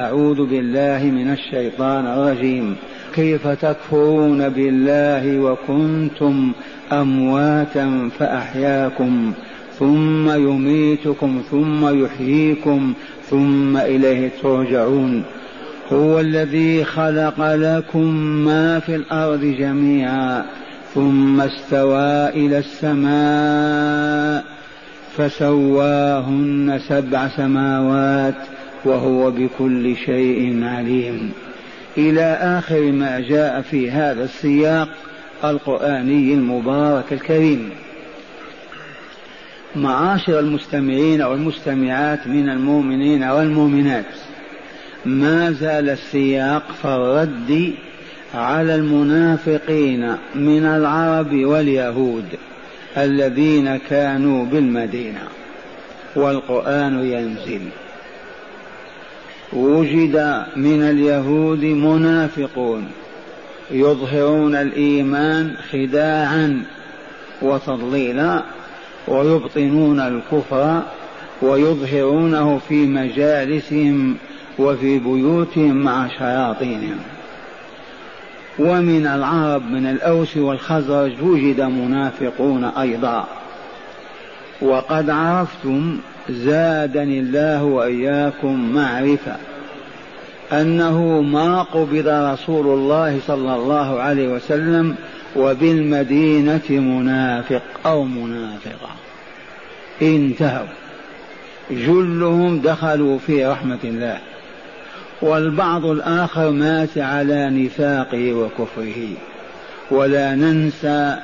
أعوذ بالله من الشيطان الرجيم. كيف تكفرون بالله وكنتم أمواتا فأحياكم ثم يميتكم ثم يحييكم ثم إليه ترجعون. هو الذي خلق لكم ما في الأرض جميعا ثم استوى إلى السماء فسواهن سبع سماوات وهو بكل شيء عليم. إلى آخر ما جاء في هذا السياق القرآني المبارك الكريم. معاشر المستمعين والمستمعات من المؤمنين والمؤمنات ما زال السياق في الرد على المنافقين من العرب واليهود الذين كانوا بالمدينة. والقرآن ينزل. وجد من اليهود منافقون يظهرون الإيمان خداعا وتضليلا ويبطنون الكفر ويظهرونه في مجالسهم وفي بيوتهم مع شياطينهم. ومن العرب من الأوس والخزرج وجد منافقون أيضا. وقد عرفتم زادني الله وإياكم معرفة. أنه ما قبض رسول الله صلى الله عليه وسلم وبالمدينة منافق أو منافقة. انتهوا. جلهم دخلوا في رحمة الله. والبعض الآخر مات على نفاقه وكفره. ولا ننسى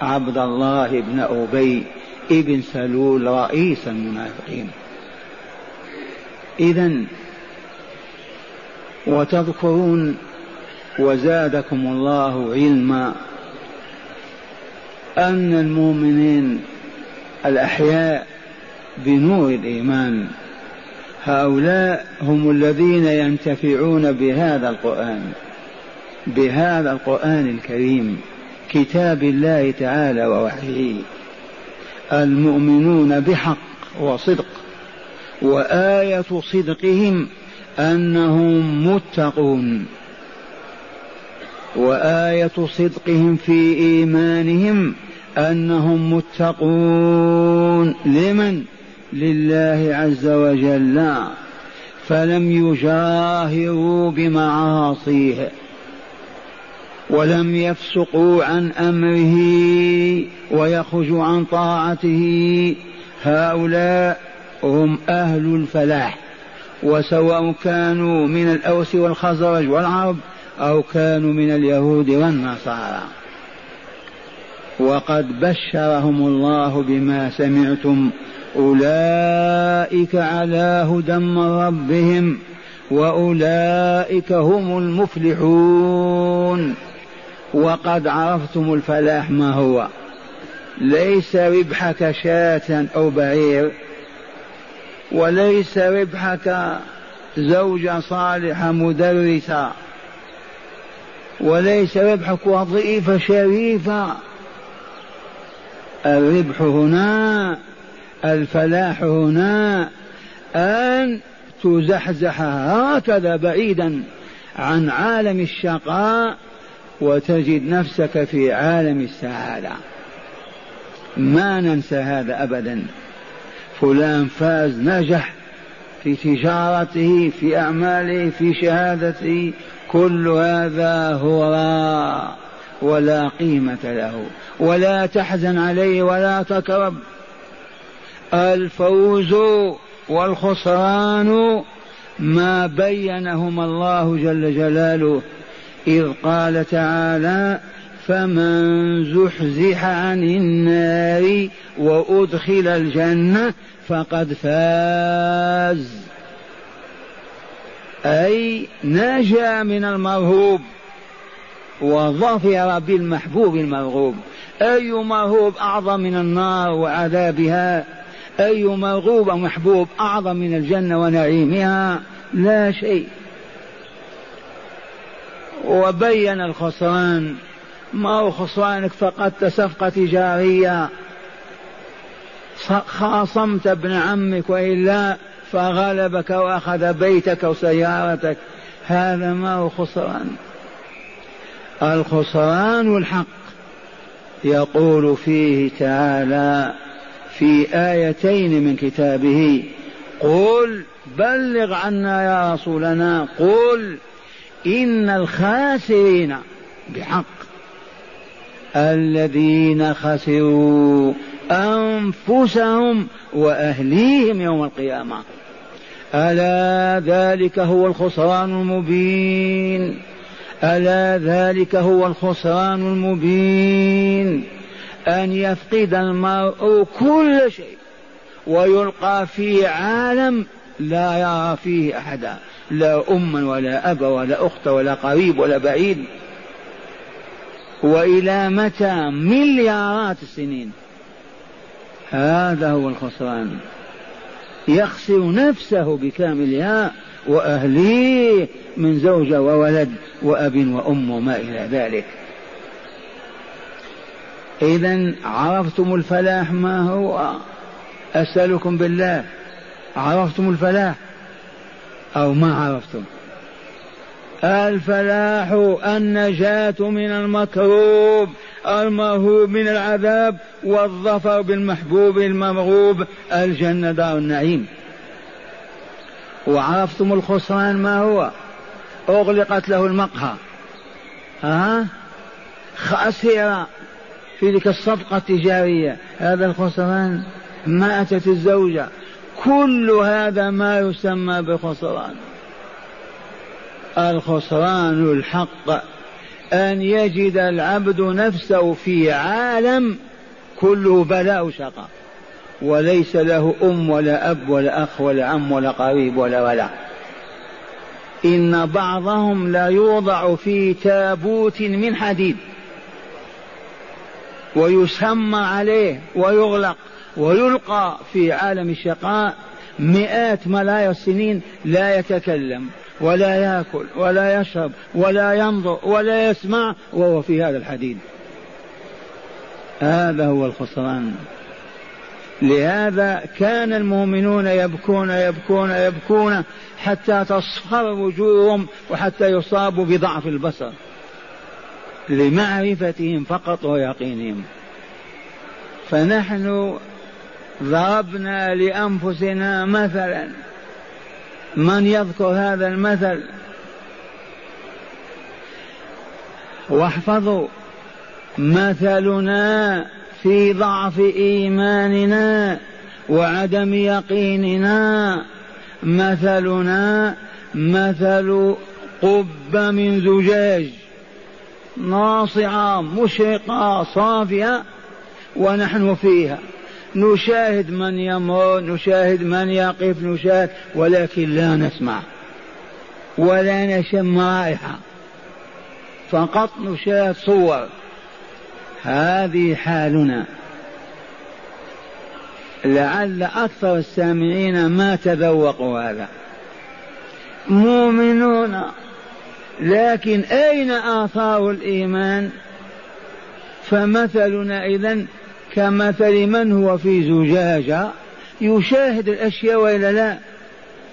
عبد الله بن أبي ابن سلول رئيس المنافقين. إذا وتذكرون وزادكم الله علما أن المؤمنين الأحياء بنور الإيمان. هؤلاء هم الذين ينتفعون بهذا القرآن بهذا القرآن الكريم كتاب الله تعالى ووحيه. المؤمنون بحق وصدق وآية صدقهم أنهم متقون. وآية صدقهم في إيمانهم أنهم متقون. لمن؟ لله عز وجل. فلم يجاهروا بمعاصيه ولم يفسقوا عن أمره ويخرجوا عن طاعته. هؤلاء هم أهل الفلاح. وسواء كانوا من الأوس والخزرج والعرب أو كانوا من اليهود والنصارى. وقد بشرهم الله بما سمعتم. أولئك على هدى من ربهم وأولئك هم المفلحون. وقد عرفتم الفلاح ما هو. ليس ربحك شاة أو بعير. وليس ربحك زوجة صالحة مدرسة وليس ربحك وظيفة شريفة الربح هنا الفلاح هنا أن تزحزح هكذا بعيدا عن عالم الشقاء وتجد نفسك في عالم السعادة. ما ننسى هذا أبدا. فلان فاز نجح في تجارته في أعماله في شهادته كل هذا هو ولا قيمة له. ولا تحزن عليه ولا تكرب. الفوز والخسران ما بينهما الله جل جلاله إذ قال تعالى فمن زحزح عن النار وأدخل الجنة فقد فاز. أي نجا من المرهوب وظفر بالمحبوب المرغوب. أي مرهوب أعظم من النار وعذابها؟ أي مرغوب ومحبوب أعظم من الجنة ونعيمها؟ لا شيء. وبين الخسران ما هو خسرانك فقدت صفقة تجارية خاصمت ابن عمك وإلا فغلبك وأخذ بيتك وسيارتك. هذا ما هو خسران الخسران الحق يقول فيه تعالى في آيتين من كتابه. قل بلغ عنا يا رسولنا. قل إن الخاسرين بحق. الذين خسروا أنفسهم وأهليهم يوم القيامة. ألا ذلك هو الخسران المبين. ألا ذلك هو الخسران المبين. أن يفقد المرء كل شيء ويلقى في عالم لا يرى فيه أحدا. لا أما ولا أبا ولا أخت ولا قريب ولا بعيد. وإلى متى مليارات السنين؟ هذا هو الخسران. يخسر نفسه بكاملها وأهليه من زوجة وولد وأب وأم وما إلى ذلك. إذا عرفتم الفلاح ما هو؟ أسألكم بالله. عرفتم الفلاح أو ما عرفتم؟ الفلاح النجاة من المكروب المرهوب من العذاب والظفر بالمحبوب المرغوب الجنة دار النعيم. وعرفتم الخسران ما هو؟ أغلقت له المقهى. ها؟ خسر في تلك الصفقة التجارية. هذا الخسران ماتت الزوجة. كل هذا ما يسمى بخسران. الخسران الحق أن يجد العبد نفسه في عالم كله بلاء شقاء وليس له أم ولا أب ولا أخ ولا عم ولا قريب ولا ولا. إن بعضهم لا يوضع في تابوت من حديد ويسمى عليه ويغلق ويلقى في عالم الشقاء مئات ملايا السنين لا يتكلم. ولا ياكل ولا يشرب ولا ينظر ولا يسمع وهو في هذا الحديد هذا هو الخسران. لهذا كان المؤمنون يبكون يبكون يبكون حتى تصفر وجوههم وحتى يصابوا بضعف البصر. لمعرفتهم فقط ويقينهم. فنحن ضربنا لأنفسنا مثلا. من يذكر هذا المثل؟ واحفظوا مثلنا في ضعف إيماننا وعدم يقيننا. مثلنا مثل قبة من زجاج. ناصعة مشرقة صافية ونحن فيها. نشاهد من يمر نشاهد من يقف نشاهد ولكن لا نسمع ولا نشم رائحة. فقط نشاهد صور. هذه حالنا. لعل أكثر السامعين ما تذوقوا هذا. مؤمنون. لكن أين آثار الإيمان؟ فمثلنا إذن كمثل من هو في زجاجة يشاهد الأشياء وإلا لا.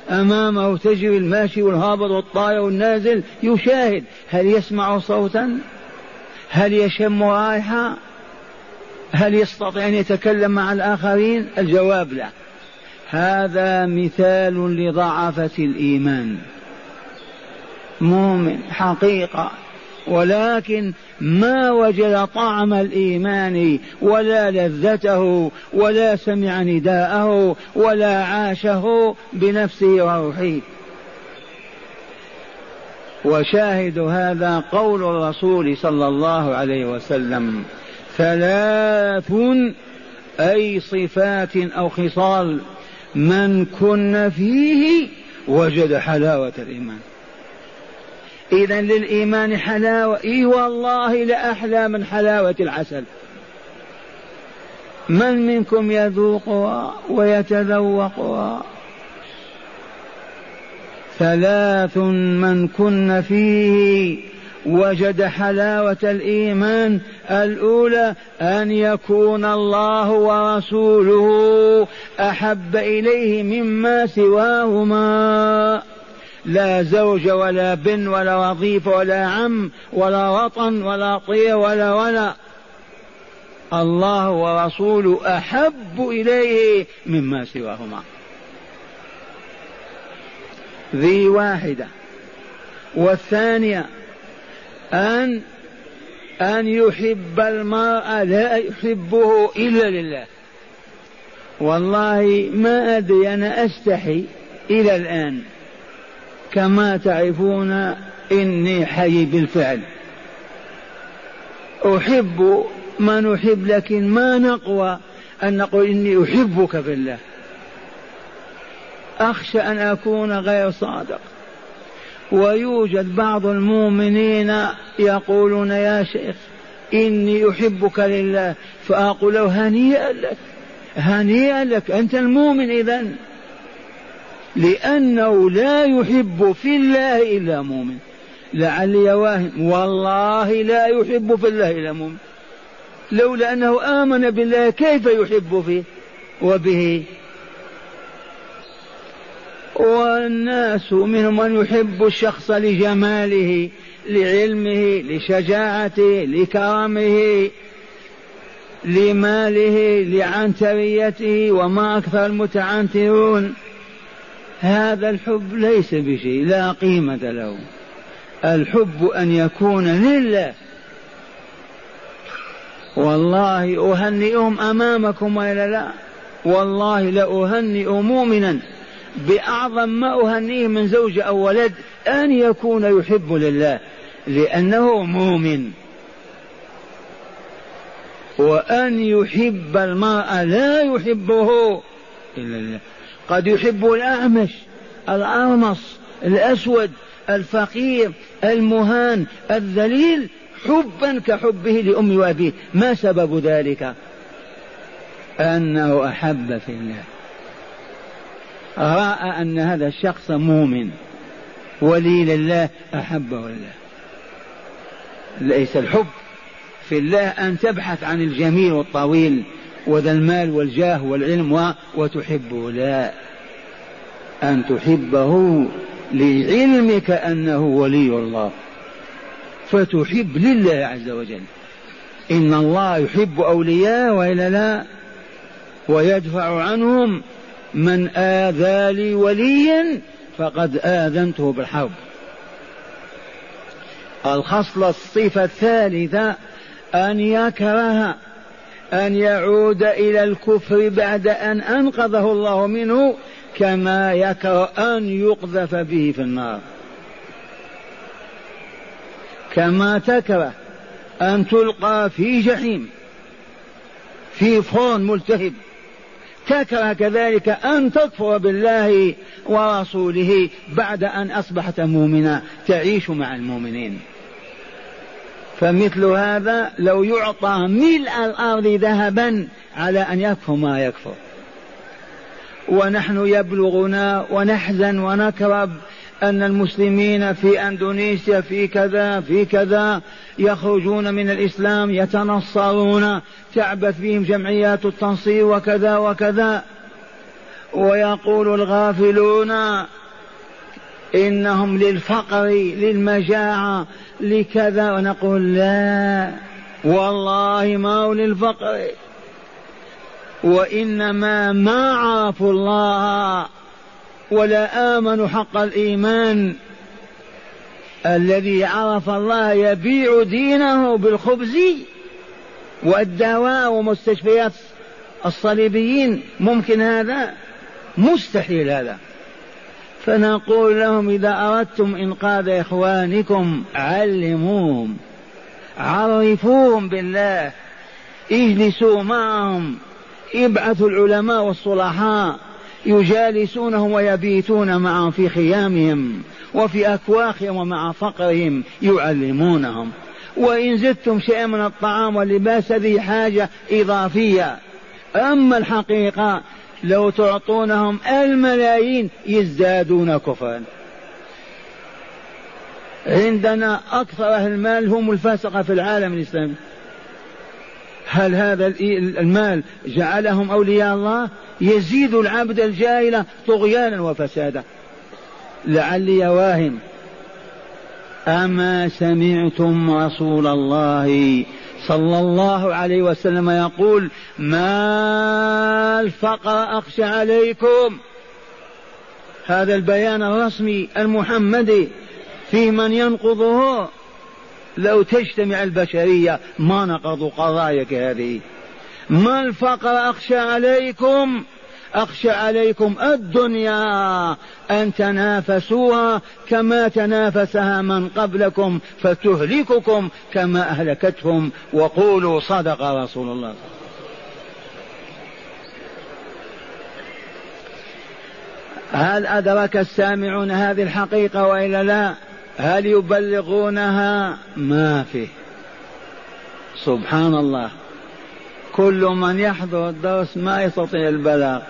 أمامه تجري الماشي والهابط والطائر والنازل يشاهد. هل يسمع صوتا؟ هل يشم رائحة؟ هل يستطيع أن يتكلم مع الآخرين؟ الجواب لا. هذا مثال لضعفة الإيمان. مؤمن حقيقة ولكن ما وجد طعم الإيمان ولا لذته ولا سمع نداءه ولا عاشه بنفسه وروحه. وشاهد هذا قول الرسول صلى الله عليه وسلم ثلاث أي صفات أو خصال من كن فيه وجد حلاوة الإيمان. إذا للإيمان حلاوة. إي والله لأحلى من حلاوة العسل. من منكم يذوقها ويتذوقها ثلاث من كن فيه. وجد حلاوة الإيمان الأولى أن يكون الله ورسوله أحب إليه مما سواهما. لا زوج ولا بن ولا وظيفة ولا عم ولا وطن ولا طير ولا ولا. الله ورسوله أحب إليه مما سواهما. ذي واحدة. والثانية أن أن يحب المرء لا يحبه إلا لله. والله ما أدري أنا أستحي إلى الآن. كما تعرفون إني حي بالفعل. أحب ما نحب لكن ما نقوى أن نقول إني أحبك في الله. أخشى أن أكون غير صادق. ويوجد بعض المؤمنين يقولون يا شيخ إني أحبك لله فأقول له هنيئا لك هنيئا لك أنت المؤمن إذا لأنه لا يحب في الله إلا مؤمن. لعلي واهم والله لا يحب في الله إلا مؤمن. لولا أنه آمن بالله كيف يحب فيه؟ وبه. والناس منهم من يحب الشخص لجماله لعلمه لشجاعته لكرمه لماله لعنتريته وما أكثر المتعنترون. هذا الحب ليس بشيء لا قيمة له. الحب أن يكون لله. والله أهنئهم أمامكم وإلا لا. والله لأهنئ مؤمنا. بأعظم ما أهنيه من زوجة أو ولد أن يكون يحب لله لأنه مؤمن. وأن يحب المرء لا يحبه إلا الله قد يحب الأعمش الأرمص الأسود الفقير المهان الذليل حبا كحبه لأم وأبيه. ما سبب ذلك؟ أنه أحب في الله. رأى أن هذا الشخص مؤمن. ولي لله أحبه الله ليس الحب في الله أن تبحث عن الجميل والطويل وذا المال والجاه والعلم وتحبه. لا. أن تحبه لعلمك أنه ولي الله. فتحب لله عز وجل. إن الله يحب أولياء وإلا لا ويدفع عنهم من آذى لي وليا فقد آذنته بالحرب. الخصلة الصفة الثالثة أن يكره أن يعود إلى الكفر بعد أن أنقذه الله منه كما يكره أن يقذف به في النار. كما تكره أن تلقى في جحيم في فرن ملتهب. تكره كذلك أن تكفر بالله ورسوله بعد أن أصبحت مؤمنا تعيش مع المؤمنين. فمثل هذا لو يعطى ملء الأرض ذهبا على أن يكفر ما يكفر. ونحن يبلغنا ونحزن ونكرب أن المسلمين في أندونيسيا في كذا في كذا يخرجون من الإسلام يتنصرون تعبث بهم جمعيات التنصير وكذا وكذا. ويقول الغافلون إنهم للفقر للمجاعة لكذا. ونقول لا والله ما هو للفقر. وإنما ما عرفوا الله ولا آمنوا حق الإيمان. الذي عرف الله يبيع دينه بالخبز والدواء ومستشفيات الصليبيين. ممكن هذا؟ مستحيل هذا. فنقول لهم إذا أردتم إنقاذ إخوانكم علموهم عرفوهم بالله اجلسوا معهم. ابعثوا العلماء والصلحاء يجالسونهم ويبيتون معهم في خيامهم وفي أكواخهم ومع فقرهم يعلمونهم. وإن زدتم شيئا من الطعام واللباس هذه حاجة إضافية. أما الحقيقة لو تعطونهم الملايين يزدادون كفرا. عندنا أكثر أهل المال هم الفاسقة في العالم الإسلامي. هل هذا المال جعلهم أولياء الله؟ يزيد العبد الجاهل طغيانا وفسادا. لعلي واهم أما سمعتم رسول الله صلى الله عليه وسلم يقول ما الفقر أخشى عليكم؟ هذا البيان الرسمي المحمدي في من ينقضه. لو تجتمع البشرية ما نقضوا قضاياك هذه. ما الفقر أخشى عليكم؟ أخشى عليكم الدنيا أن تنافسوها كما تنافسها من قبلكم فتهلككم كما أهلكتهم وقولوا صدق رسول الله. هل أدرك السامعون هذه الحقيقة وإلا لا؟ هل يبلغونها؟ ما فيه سبحان الله. كل من يحضر الدرس ما يستطيع البلاغ.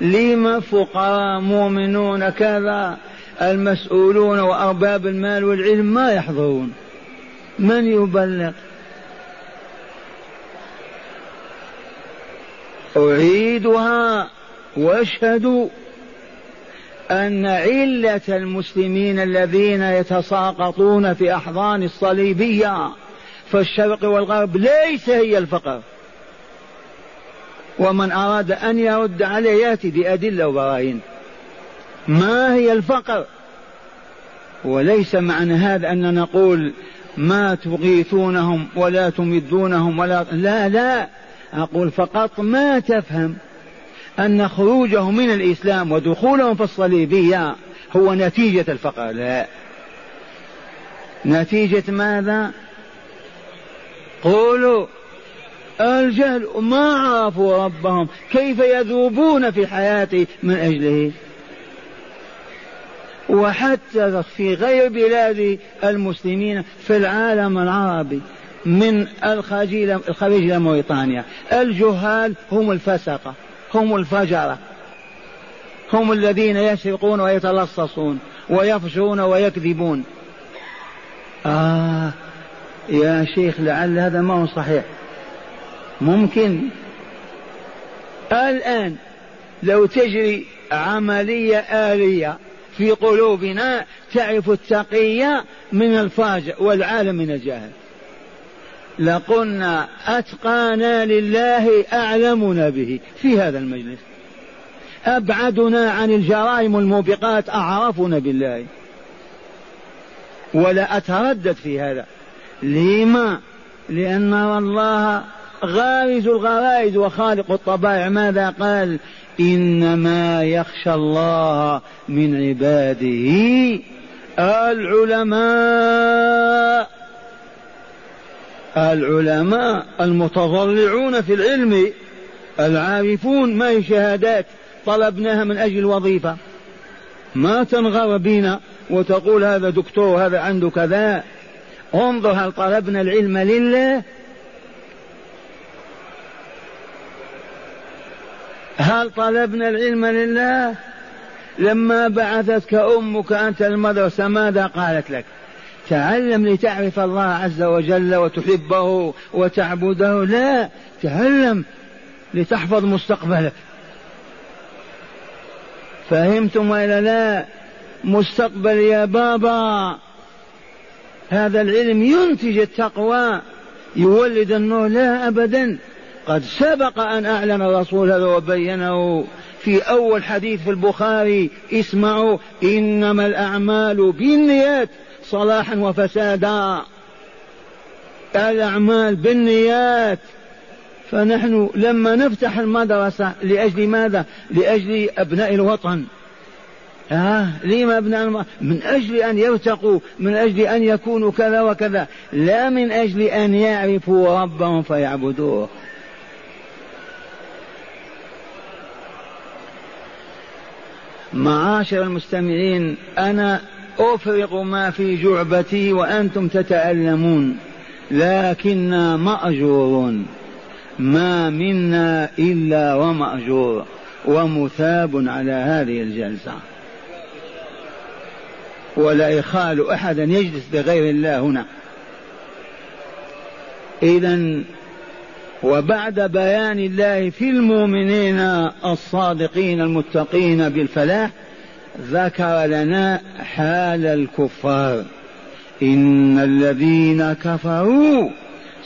لما فقراء مؤمنون كذا المسؤولون وأرباب المال والعلم ما يحضرون؟ من يبلغ؟ أعيدها واشهدوا أن علة المسلمين الذين يتساقطون في أحضان الصليبية في الشرق والغرب ليس هي الفقر. ومن أراد أن يرد عليه يأتي بأدلة وبراهين. ما هي الفقر؟ وليس معنى هذا أن نقول ما تغيثونهم ولا تمدونهم ولا لا لا. أقول فقط ما تفهم. أن خروجهم من الإسلام ودخولهم في الصليبية هو نتيجة الفقر. لا. نتيجة ماذا؟ قولوا الجهل ما عرفوا ربهم كيف يذوبون في الحياة من أجله. وحتى في غير بلاد المسلمين في العالم العربي من الخليج إلى موريتانيا. الجهال هم الفسقة. هم الفجرة هم الذين يسرقون ويتلصصون ويفجرون ويكذبون. آه يا شيخ لعل هذا ما هو صحيح. ممكن الآن لو تجري عملية آلية في قلوبنا تعرف التقية من الفاجر والعالم من الجاهل. لقلنا أتقانا لله أعلمنا به. في هذا المجلس. أبعدنا عن الجرائم الموبقات أعرفنا بالله. ولا أتردد في هذا. لما؟ لأن الله غارز الغرائز وخالق الطبائع. ماذا قال؟ إنما يخشى الله من عباده العلماء. العلماء المتضلعون في العلم العارفون ما هي شهادات طلبناها من أجل الوظيفة. ما تنغر بنا وتقول هذا دكتور هذا عنده كذا. انظر هل طلبنا العلم لله؟ هل طلبنا العلم لله؟ لما بعثتك أمك أنت المدرسة ماذا قالت لك؟ تعلم لتعرف الله عز وجل وتحبه وتعبده؟ لا تعلم لتحفظ مستقبلك. فهمتم وإلا لا؟ مستقبل يا بابا. هذا العلم ينتج التقوى يولد النور. لا ابدا. قد سبق أن أعلن الرسول هذا وبينه في أول حديث في البخاري اسمعوا إنما الأعمال بالنيات. صلاحا وفسادا. الأعمال بالنيات. فنحن لما نفتح المدرسة لأجل ماذا؟ لأجل أبناء الوطن. ها؟ لما أبناء الم... من أجل أن يرتقوا من أجل أن يكونوا كذا وكذا. لا من أجل أن يعرفوا ربهم فيعبدوه. معاشر المستمعين أنا أفرغ ما في جعبتي وأنتم تتألمون لكنا مأجورون ما منا إلا ومأجور ومثاب على هذه الجلسة. ولا يخال أحدا يجلس بغير الله هنا. إذا وبعد بيان الله في المؤمنين الصادقين المتقين بالفلاح ذكر لنا حال الكفار. إن الذين كفروا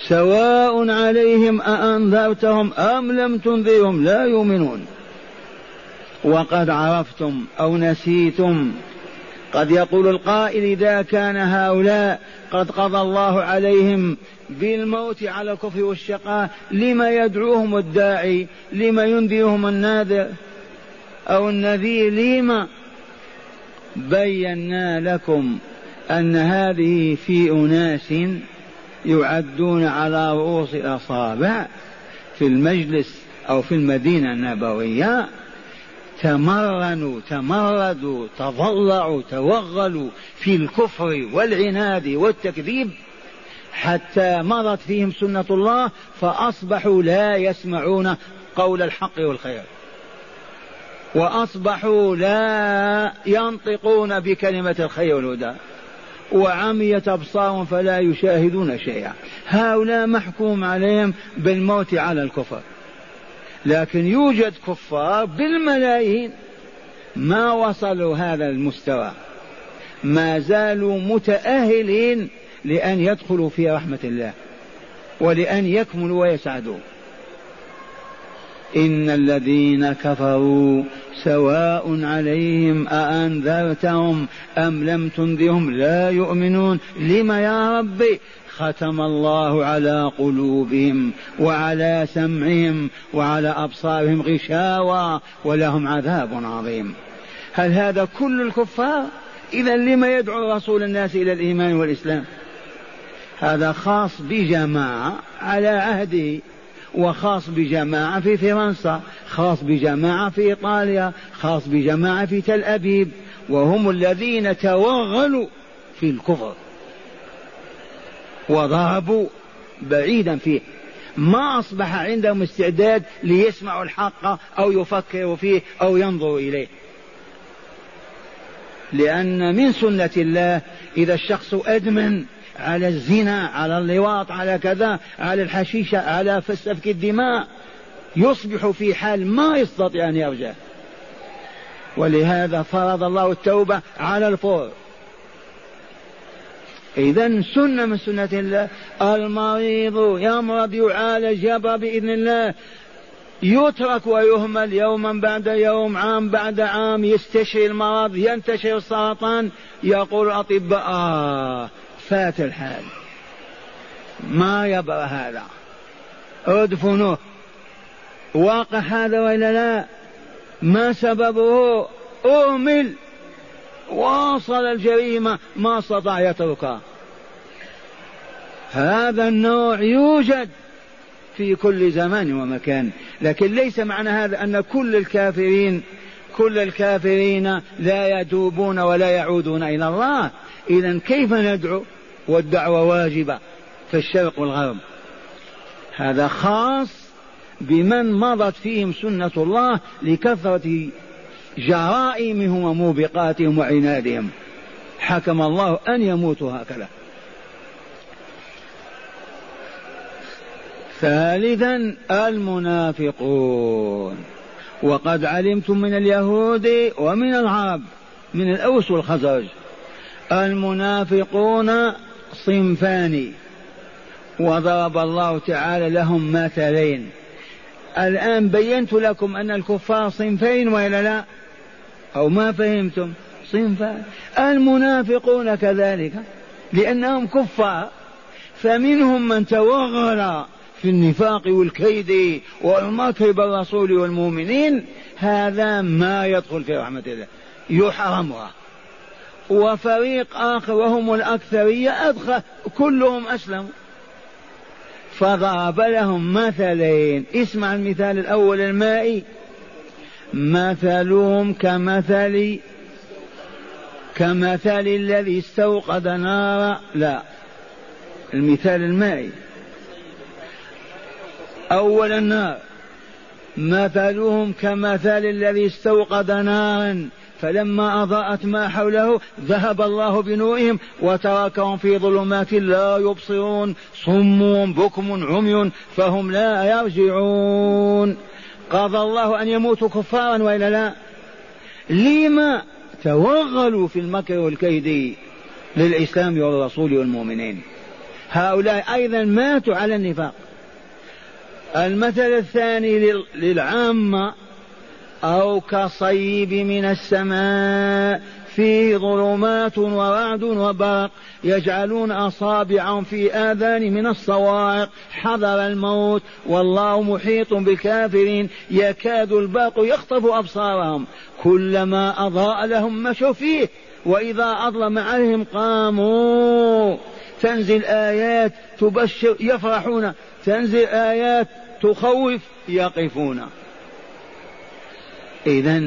سواء عليهم أأنذرتهم أم لم تنذرهم لا يؤمنون. وقد عرفتم أو نسيتم قد يقول القائل إذا كان هؤلاء قد قضى الله عليهم بالموت على الكفر والشقاء لما يدعوهم الداعي لما ينذرهم الناذر أو النذير لما بينا لكم أن هذه في أناس يعدون على رؤوس الأصابع في المجلس أو في المدينة النبوية تمرنوا تمردوا تضلعوا توغلوا في الكفر والعناد والتكذيب حتى مضت فيهم سنة الله فأصبحوا لا يسمعون قول الحق والخير. وأصبحوا لا ينطقون بكلمة الخير والهدى. وعميت أبصارهم فلا يشاهدون شيئا. هؤلاء محكوم عليهم بالموت على الكفر. لكن يوجد كفار بالملايين. ما وصلوا هذا المستوى. ما زالوا متأهلين لأن يدخلوا في رحمة الله. ولأن يكملوا ويسعدوا. إن الذين كفروا سواء عليهم أأنذرتهم أم لم تنذرهم لا يؤمنون. لم يا ربي؟ ختم الله على قلوبهم وعلى سمعهم وعلى أبصارهم غشاوة ولهم عذاب عظيم. هل هذا كل الكفار؟ إذا لما يدعو رسول الناس إلى الإيمان والإسلام؟ هذا خاص بجماعة على عهده. وخاص بجماعة في فرنسا خاص بجماعة في إيطاليا خاص بجماعة في تل أبيب وهم الذين توغلوا في الكفر وضربوا بعيدا فيه. ما أصبح عندهم استعداد ليسمعوا الحق أو يفكروا فيه أو ينظروا إليه. لأن من سنة الله إذا الشخص أدمن على الزنا على اللواط على كذا على الحشيشة على سفك الدماء. يصبح في حال ما يستطيع أن يرجع. ولهذا فرض الله التوبة على الفور. إذا سنة من سنة الله. المريض يمرض يعالج يبرى بإذن الله. يترك ويهمل يوما بعد يوم عام بعد عام. يستشري المرض ينتشر السرطان. يقول الأطباء آه فات الحال. ما يبرى هذا. ادفنوه. واقع هذا وإلا لا؟ ما سببه؟ أهمل. واصل الجريمة. ما استطاع يتركها. هذا النوع يوجد في كل زمان ومكان. لكن ليس معنى هذا أن كل الكافرين كل الكافرين لا يتوبون ولا يعودون إلى الله. اذا كيف ندعو والدعوة واجبة في الشرق والغرب؟ هذا خاص بمن مضت فيهم سنة الله لكثرة جرائمهم وموبقاتهم وعنادهم. حكم الله أن يموتوا هكذا. ثالثا المنافقون. وقد علمتم من اليهود ومن العرب من الأوس والخزرج المنافقون صنفان. وضرب الله تعالى لهم مثلين. الآن بينت لكم أن الكفار صنفين وإلا لا؟ أو ما فهمتم؟ صنفان. المنافقون كذلك لأنهم كفار فمنهم من توغل في النفاق والكيد والمكر بالرسول والمؤمنين هذا ما يدخل في رحمة الله. يحرمها. وفريق آخر وهم الأكثرية أدخل كلهم أسلموا. فضرب لهم مثلين. اسمع المثال الأول المائي. مثلهم كمثل كمثل الذي استوقد نارا. لا المثال المائي. أول النار مثلهم كمثل الذي استوقد نارا فلما أضاءت ما حوله ذهب الله بنورهم وتركهم في ظلمات لا يبصرون صم بكم عمي فهم لا يرجعون قضى الله أن يموتوا كفارا وإلا لا؟ لما توغلوا في المكر والكيد للإسلام والرسول والمؤمنين؟ هؤلاء أيضا ماتوا على النفاق. المثل الثاني للعامة أو كصيب من السماء فيه ظلمات ورعد وبرق يجعلون أصابعهم في آذان من الصواعق حذر الموت والله محيط بالكافرين يكاد البرق يخطف أبصارهم. كلما أضاء لهم مشوا فيه وإذا أظلم عليهم قاموا. تنزل آيات تبشر يفرحون. تنزل آيات تخوف يقفون. إذا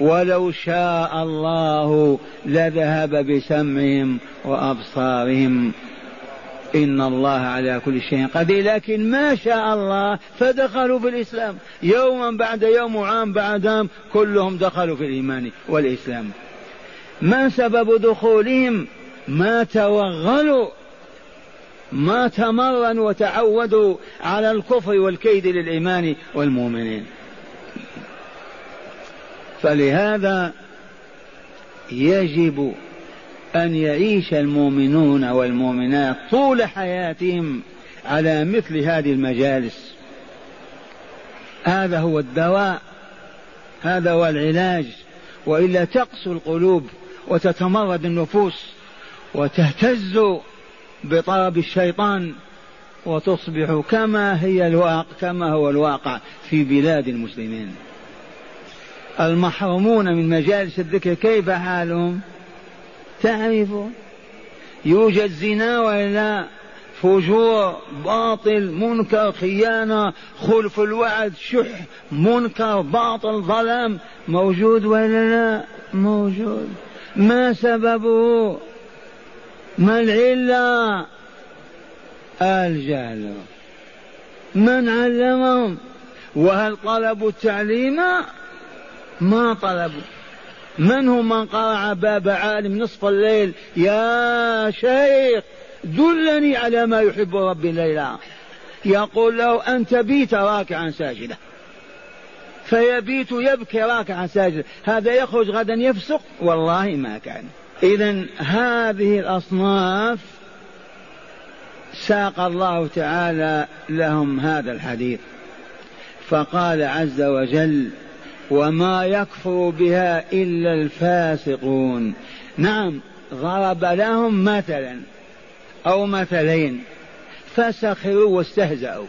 ولو شاء الله لذهب بسمعهم وأبصارهم. إن الله على كل شيء قدير. لكن ما شاء الله فدخلوا في الإسلام. يوما بعد يوم وعام بعد عام كلهم دخلوا في الإيمان والإسلام. ما سبب دخولهم؟ ما توغلوا. ما تمرنوا وتعودوا على الكفر والكيد للإيمان والمؤمنين. فلهذا يجب أن يعيش المؤمنون والمؤمنات طول حياتهم على مثل هذه المجالس. هذا هو الدواء هذا هو العلاج وإلا تقسو القلوب وتتمرد النفوس وتهتز بطرب الشيطان وتصبح كما هي الواقع كما هو الواقع في بلاد المسلمين. المحرومون من مجالس الذكر كيف حالهم؟ تعرفون؟ يوجد زنا ولا فجور باطل منكر خيانة خلف الوعد شح منكر باطل ظلام موجود ولا لا؟ موجود. ما سببه؟ ما العلة الجهل من علمهم وهل طلبوا التعليم؟ ما طلبوا. من هم من قرع باب عالم نصف الليل؟ يا شيخ دلني على ما يحب ربي ليلا. يقول له أنت بيت راكعا ساجدا. فيبيت يبكي راكعا ساجدا. هذا يخرج غدا يفسق؟ والله ما كان. إذا هذه الأصناف ساق الله تعالى لهم هذا الحديث. فقال عز وجل وما يكفر بها إلا الفاسقون نعم ضرب لهم مثلا أو مثلين فسخروا واستهزأوا.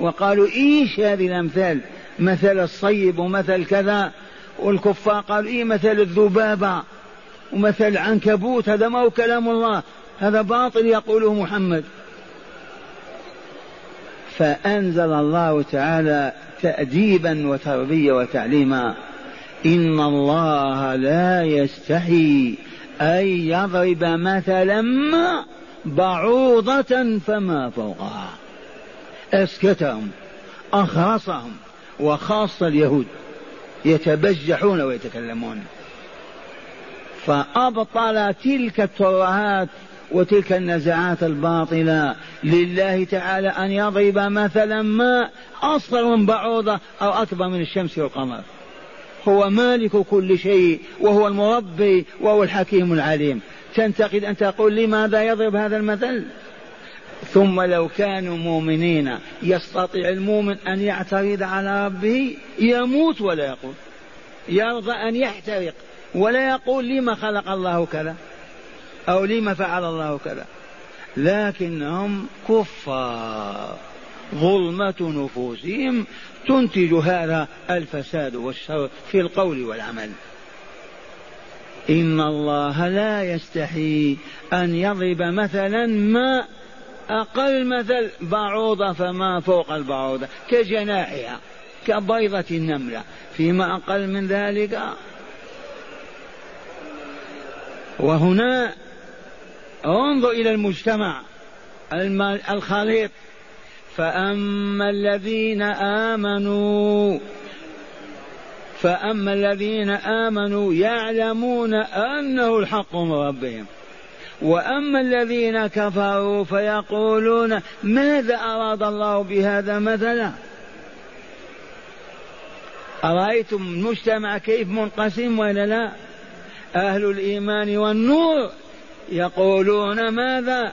وقالوا إيش هذه الأمثال؟ مثل الصيب ومثل كذا. والكفار قالوا إيه مثل الذبابة. ومثل العنكبوت هذا ما هو كلام الله هذا باطل يقوله محمد. فأنزل الله تعالى تأديبا وتربية وتعليما. إن الله لا يستحي أن يضرب مثلا ما بعوضة فما فوقها. أسكتهم أخرصهم وخاصة اليهود يتبجحون ويتكلمون. فأبطل تلك الترهات وتلك النزعات الباطلة. لله تعالى أن يضرب مثلا ما أصغر من بعوضة أو أكبر من الشمس والقمر. هو مالك كل شيء وهو المربي وهو الحكيم العليم. تنتقد أن تقول لماذا يضرب هذا المثل؟ ثم لو كانوا مؤمنين يستطيع المؤمن أن يعترض على ربه يموت ولا يقول يرضى أن يحترق. ولا يقول لما خلق الله كذا أو لما فعل الله كذا. لكنهم كفار. ظلمة نفوسهم تنتج هذا الفساد والشر في القول والعمل. إن الله لا يستحي أن يضرب مثلا ما أقل مثل بعوضة فما فوق البعوضة كجناحها كبيضة النملة. فيما أقل من ذلك وهنا انظر إلى المجتمع الخليط. فأما الذين آمنوا فأما الذين آمنوا يعلمون أنه الحق من ربهم. وأما الذين كفروا فيقولون ماذا أراد الله بهذا مثلا؟ أرأيتم المجتمع كيف منقسم ولا لا؟ أهل الإيمان والنور يقولون ماذا؟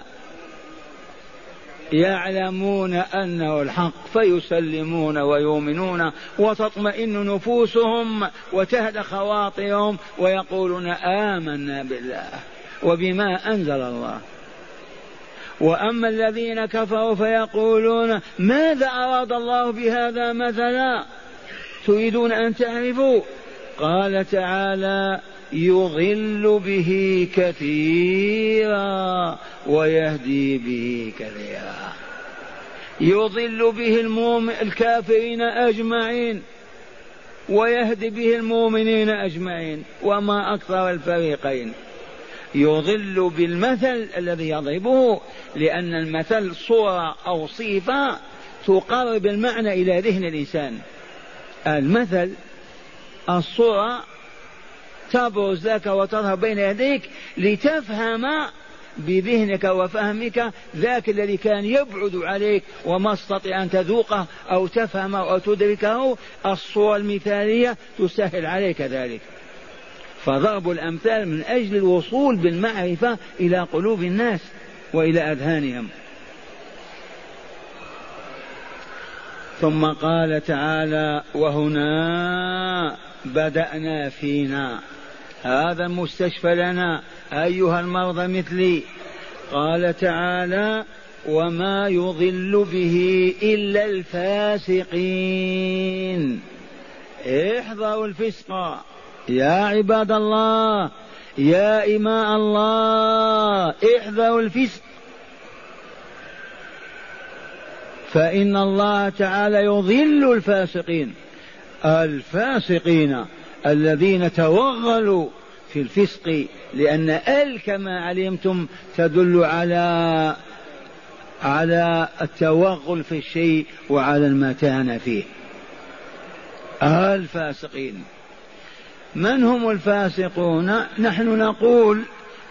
يعلمون أنه الحق فيسلمون ويؤمنون وتطمئن نفوسهم وتهدى خواطرهم ويقولون آمنا بالله وبما أنزل الله. وأما الذين كفروا فيقولون ماذا أراد الله بهذا مثلا؟ تريدون أن تعرفوا؟ قال تعالى يضل به كثيرا ويهدي به كثيرا. يضل به المؤمن الكافرين أجمعين ويهدي به المؤمنين أجمعين وما أكثر الفريقين. يضل بالمثل الذي يضربه لأن المثل صورة أو صفة تقرب المعنى إلى ذهن الإنسان. المثل الصورة تبرز لك وتظهر بين يديك لتفهم بذهنك وفهمك ذاك الذي كان يبعد عليك وما استطيع أن تذوقه أو تفهمه أو تدركه. الصورة المثالية تسهل عليك ذلك. فضرب الأمثال من أجل الوصول بالمعرفة إلى قلوب الناس وإلى أذهانهم. ثم قال تعالى وهنا بدأنا فينا. هذا المستشفى لنا أيها المرضى مثلي. قال تعالى وما يضل به إلا الفاسقين. احذروا الفسق. يا عباد الله يا إماء الله احذروا الفسق. فإن الله تعالى يضل الفاسقين. الفاسقين. الذين توغلوا في الفسق لأن أل كما علمتم تدل على على التوغل في الشيء وعلى المتانة فيه. الفاسقين. من هم الفاسقون؟ نحن نقول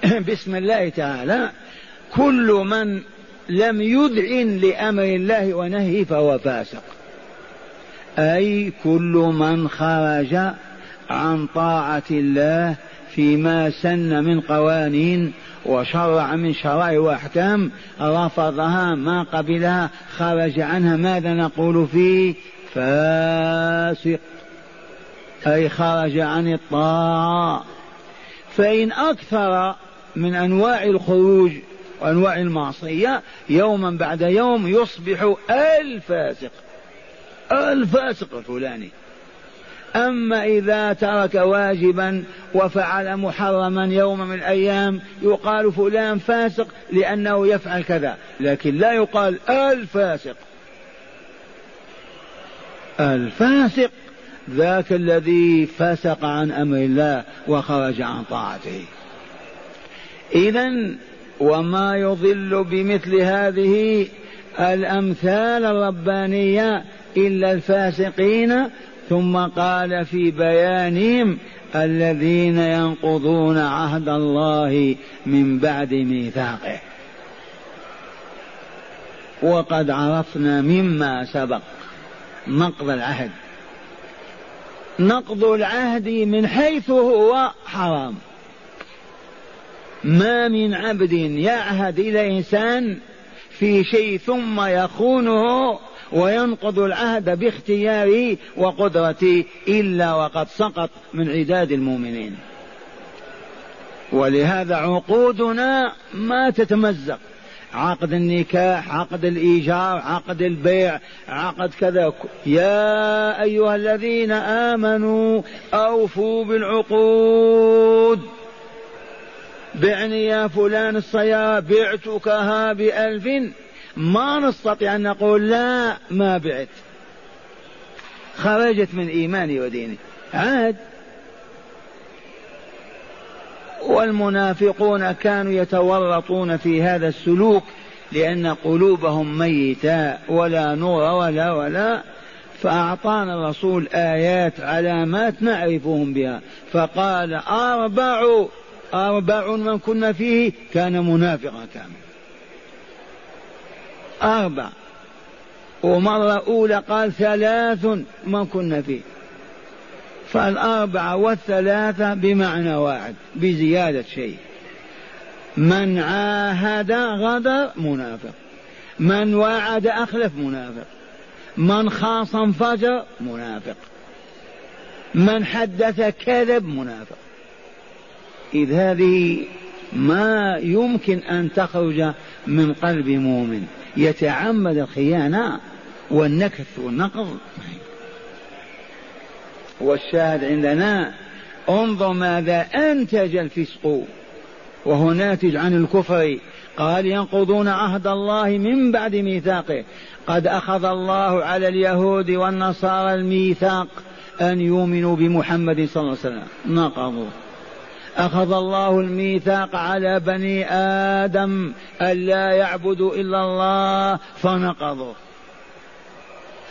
بسم الله تعالى كل من لم يذعن لأمر الله ونهيه فهو فاسق. أي كل من خرج عن طاعة الله فيما سن من قوانين وشرع من شرائع وأحكام. رفضها ما قبلها خرج عنها. ماذا نقول فيه؟ فاسق. أي خرج عن الطاعة. فإن أكثر من أنواع الخروج وأنواع المعصية يوما بعد يوم يصبح الفاسق. الفاسق الفلاني. أما إذا ترك واجبا وفعل محرما يوم من الأيام يقال فلان فاسق لأنه يفعل كذا لكن لا يقال الفاسق. الفاسق ذاك الذي فسق عن أمر الله وخرج عن طاعته. اذا وما يضل بمثل هذه الأمثال الربانية إلا الفاسقين ثم قال في بيانهم الذين ينقضون عهد الله من بعد ميثاقه. وقد عرفنا مما سبق نقض العهد. نقض العهد من حيث هو حرام. ما من عبد يعهد إلى إنسان في شيء ثم يخونه وينقض العهد باختياره وقدرته إلا وقد سقط من عداد المؤمنين. ولهذا عقودنا ما تتمزق. عقد النكاح عقد الإيجار عقد البيع عقد كذا. يا أيها الذين آمنوا أوفوا بالعقود. بعني يا فلان السيارة بعتكها بألف ما نستطيع أن نقول لا ما بعت خرجت من إيماني وديني. عاد. والمنافقون كانوا يتورطون في هذا السلوك لأن قلوبهم ميتة ولا نور ولا ولا. فأعطانا الرسول آيات علامات نعرفهم بها. فقال أربع أربع من كنا فيه كان منافقا كامل أربع ومرة أولى قال ثلاث من كنا فيه فالأربعة والثلاثة بمعنى واحد بزيادة شيء. من عاهد غدر منافق من وعد أخلف منافق من خاصم فجر منافق من حدث كذب منافق. إذ هذه ما يمكن أن تخرج من قلب مؤمن. يتعمد الخيانة والنكث والنقض. والشاهد عندنا انظر ماذا أنتج الفسق. وهو ناتج عن الكفر. قال ينقضون عهد الله من بعد ميثاقه. قد أخذ الله على اليهود والنصارى الميثاق أن يؤمنوا بمحمد صلى الله عليه وسلم. نقضوا. أخذ الله الميثاق على بني آدم ألا يعبدوا إلا الله فنقضوا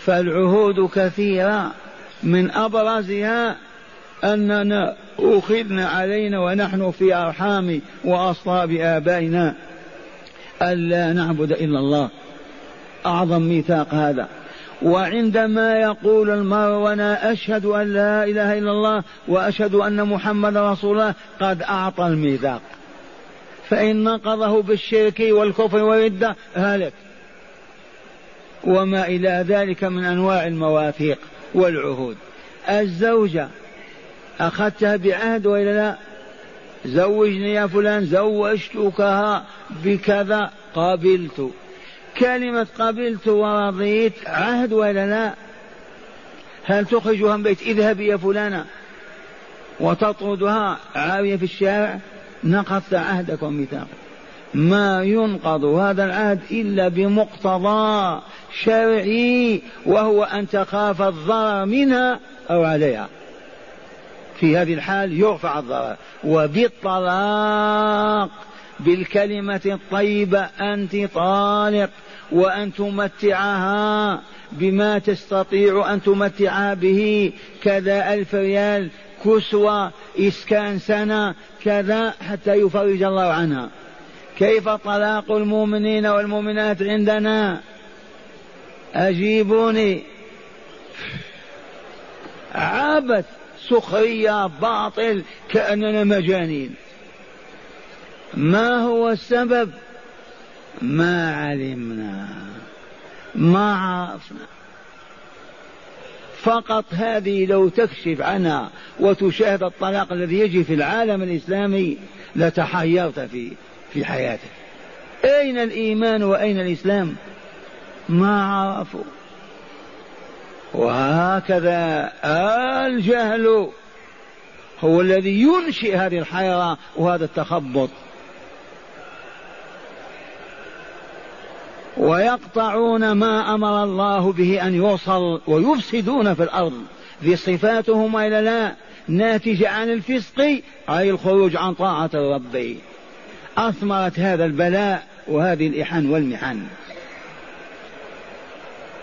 فالعهود كثيرة من أبرزها أننا أخذنا علينا ونحن في أرحام وأصلاب آبائنا ألا نعبد إلا الله. أعظم ميثاق هذا. وعندما يقول المرء وأنا اشهد ان لا اله الا الله واشهد ان محمد رسول الله قد اعطى الميثاق. فان نقضه بالشرك والكفر والرده هلك. وما إلى ذلك من انواع المواثيق والعهود. الزوجة أخذتها بعهد وإلا لا؟ زوجني يا فلان زوجتكها بكذا قبلت. كلمة قبلت ورضيت عهد ولا لا؟ هل تخرجها من بيت اذهبي يا فلانة وتطردها عاوية في الشارع؟ نقضت عهدك وميثاقك. ما ينقض هذا العهد إلا بمقتضى شرعي وهو أن تخاف الضرر منها أو عليها. في هذه الحال يرفع الضرر وبالطلاق بالكلمة الطيبة أنت طالق وأن تمتعها بما تستطيع أن تمتعها به. كذا ألف ريال كسوة إسكان سنة كذا حتى يفرج الله عنها. كيف طلاق المؤمنين والمؤمنات عندنا؟ أجيبوني. عبث سخرية باطل كأننا مجانين. ما هو السبب؟ ما علمنا. ما عرفنا. فقط هذه لو تكشف عنها وتشاهد الطلاق الذي يجري في العالم الإسلامي لتحيرت في في حياتك أين الإيمان وأين الإسلام؟ ما عرفوا. وهكذا الجهل هو الذي ينشئ هذه الحيرة وهذا التخبط. ويقطعون ما أمر الله به أن يوصل ويفسدون في الأرض. ذي صفاتهم وإلا لا؟ ناتجه عن الفسق أي الخروج عن طاعة الرب. أثمرت هذا البلاء وهذه الإحن والمحن.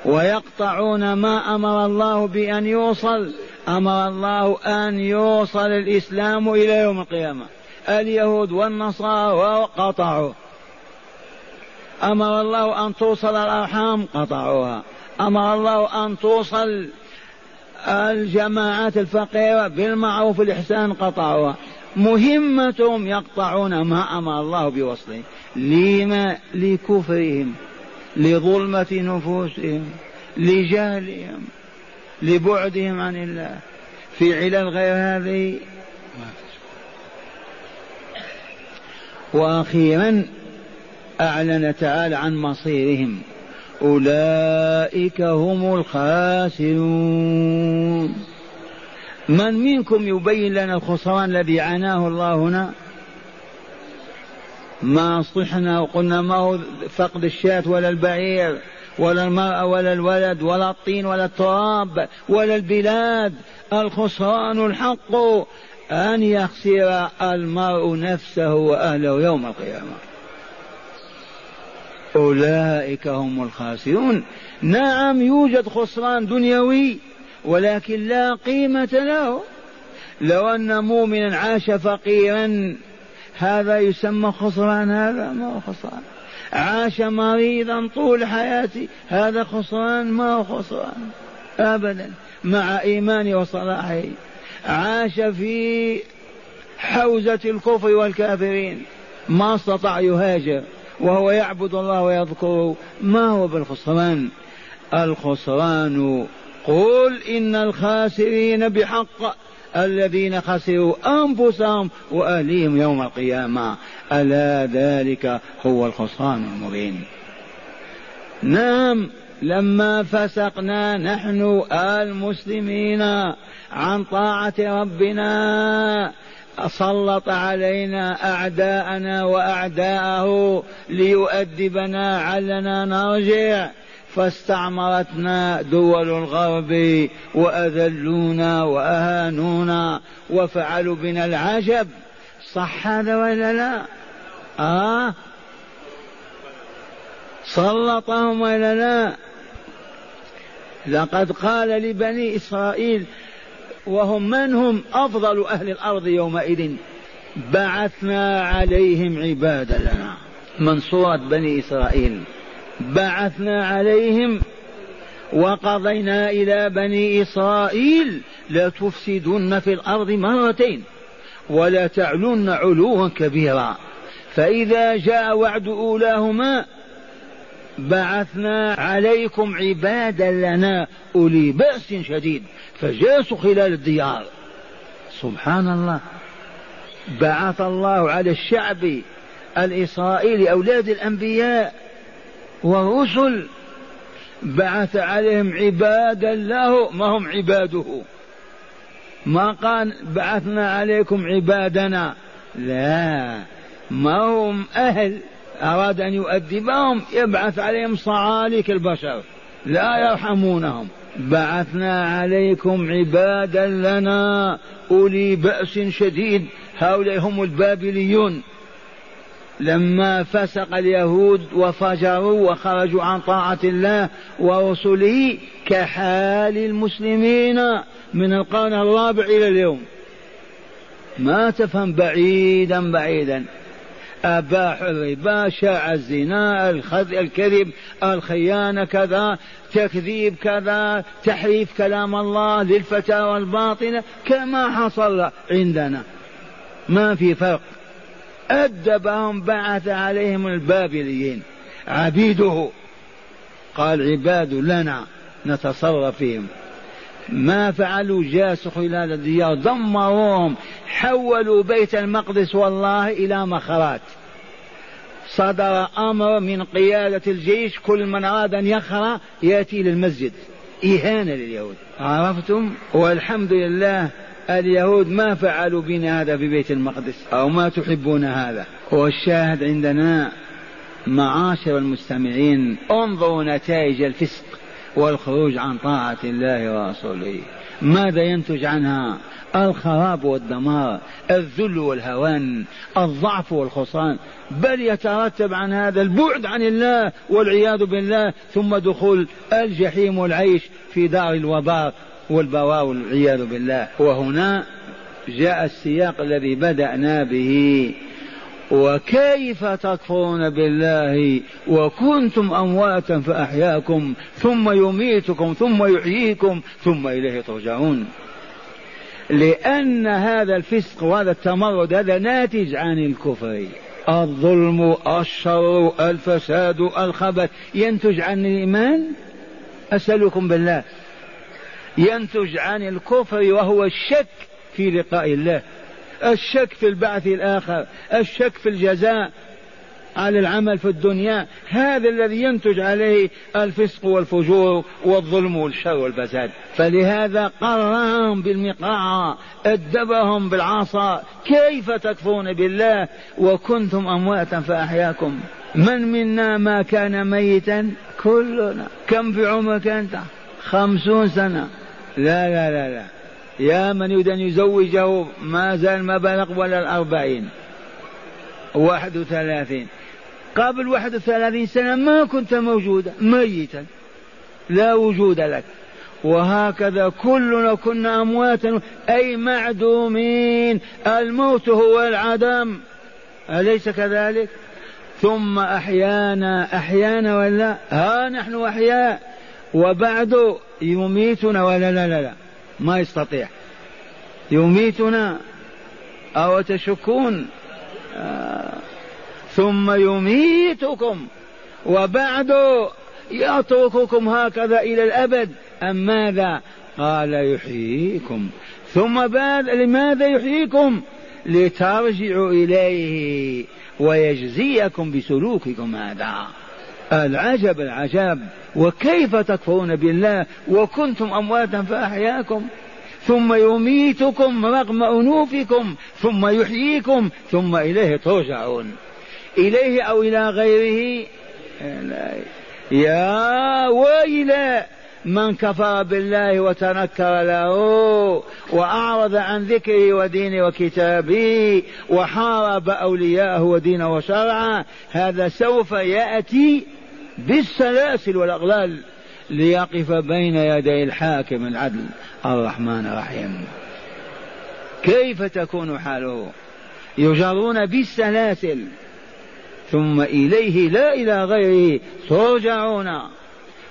ويقطعون ما أمر الله بان يوصل. أمر الله أن يوصل الإسلام إلى يوم القيامة. اليهود والنصارى قطعوا أمر الله أن توصل الأرحام قطعوها. أمر الله أن توصل الجماعات الفقيرة بالمعروف والإحسان قطعوها. مهمتهم يقطعون ما أمر الله بوصله. لما؟ لكفرهم لظلمة نفوسهم لجهلهم لبعدهم عن الله. في علل غير هذه. وأخيرا أعلن تعالى عن مصيرهم. أولئك هم الخاسرون. من منكم يبين لنا الخسران الذي عناه الله هنا؟ ما صحنا وقلنا ما هو فقد الشاة ولا البعير ولا المرأة ولا الولد ولا الطين ولا التراب ولا البلاد. الخسران الحق أن يخسر المرء نفسه وأهله يوم القيامة. أولئك هم الخاسرون. نعم يوجد خسران دنيوي ولكن لا قيمة له. لو أن مؤمنا عاش فقيرا هذا يسمى خسران هذا ما هو خسران. عاش مريضا طول حياته هذا خسران ما هو خسران. أبدا مع إيمانه وصلاحه. عاش في حوزة الكفر والكافرين ما استطاع يهاجر. وهو يعبد الله ويذكره. ما هو بالخسران؟ الخسران قل إن الخاسرين بحق الذين خسروا أنفسهم وأهليهم يوم القيامة. ألا ذلك هو الخسران المبين. نعم لما فسقنا نحن المسلمين عن طاعة ربنا سلط علينا أعداءنا وأعداءه ليؤدبنا علنا نرجع. فاستعمرتنا دول الغرب وأذلونا وأهانونا وفعلوا بنا العجب. صح هذا ولا لا؟ آه؟ سلطهم ولا لا؟ لقد قال لبني إسرائيل وهم من هم أفضل أهل الأرض يومئذ؟ بعثنا عليهم عبادا لنا. من صورة بني إسرائيل. بعثنا عليهم وقضينا إلى بني إسرائيل. لتفسدن في الأرض مرتين ولا تعلن علوا كبيرا. فإذا جاء وعد أولاهما بعثنا عليكم عبادا لنا أولي بأس شديد فجاسوا خلال الديار. سبحان الله. بعث الله على الشعب الإسرائيلي أولاد الأنبياء والرسل بعث عليهم عبادا له ما هم عباده. ما قال بعثنا عليكم عبادنا لا ما هم أهل أراد أن يؤدبهم يبعث عليهم صعاليك البشر. لا يرحمونهم. بعثنا عليكم عبادا لنا أولي بأس شديد. هؤلاء هم البابليون. لما فسق اليهود وفجروا وخرجوا عن طاعة الله ورسله كحال المسلمين من القرن الرابع إلى اليوم. ما تفهم بعيدا بعيدا. أباح الربا شاع الزنا الكذب الخيانة كذا تكذيب كذا تحريف كلام الله للفتاوى الباطلة كما حصل عندنا. ما في فرق. أدبهم بعث عليهم البابليين. عبيده. قال عباد لنا نتصرف فيهم. ما فعلوا جاسوا خلال الديار. دمروهم حولوا بيت المقدس والله إلى مخرات. صدر أمر من قيادة الجيش كل من أراد أن يخرى يأتي للمسجد إهانة لليهود. عرفتم؟ والحمد لله اليهود ما فعلوا بنا هذا في بيت المقدس أو ما تحبون هذا. والشاهد عندنا معاشر المستمعين. انظروا نتائج الفسق. والخروج عن طاعة الله ورسوله. ماذا ينتج عنها؟ الخراب والدمار الذل والهوان الضعف والخسران. بل يترتب عن هذا البعد عن الله والعياذ بالله ثم دخول الجحيم والعيش في دار الوبار والبواء والعياذ بالله. وهنا جاء السياق الذي بدأنا به. وكيف تكفرون بالله وكنتم أمواتا فأحياكم ثم يميتكم ثم يحييكم ثم إليه ترجعون. لأن هذا الفسق وهذا التمرد هذا ناتج عن الكفر. الظلم الشر الفساد الخبث. ينتج عن الإيمان؟ أسألكم بالله. ينتج عن الكفر وهو الشك في لقاء الله. الشك في البعث الآخر الشك في الجزاء على العمل في الدنيا هذا الذي ينتج عليه الفسق والفجور والظلم والشر والفساد. فلهذا قرهم بالمقاعة أدبهم بالعصا كيف تكفرون بالله؟ وكنتم أمواتا فأحياكم. من منا ما كان ميتا؟ كلنا. كم في عمرك أنت؟ خمسون سنة. لا لا لا لا. يا من يريد أن يزوجه ما زال ما بلغ ولا الأربعين؟ واحد وثلاثين. قبل واحد وثلاثين سنة ما كنت موجودا ميتا. لا وجود لك. وهكذا كلنا كنا أمواتا أي معدومين. الموت هو العدم. أليس كذلك؟ ثم أحيانا أحيانا ولا ها نحن أحياء. وبعد يميتنا ولا لا لا لا. ما يستطيع. يميتنا أو تشكون آه ثم يميتكم وبعد يترككم هكذا إلى الأبد. أم ماذا؟ قال يحييكم. ثم بعد لماذا يحييكم؟ لترجعوا إليه ويجزيكم بسلوككم هذا. العجب العجب وكيف تكفرون بالله؟ وكنتم أمواتا فأحياكم ثم يميتكم رغم أنوفكم ثم يحييكم ثم إليه ترجعون. إليه أو إلى غيره؟ يا ويل من كفر بالله وتنكر له وأعرض عن ذكره ودينه وكتابه وحارب أولياءه ودينه وشرعه هذا سوف يأتي بالسلاسل والأغلال ليقف بين يدي الحاكم العدل الرحمن الرحيم. كيف تكون حاله؟ يجرون بالسلاسل ثم إليه لا إلى غيره ترجعون.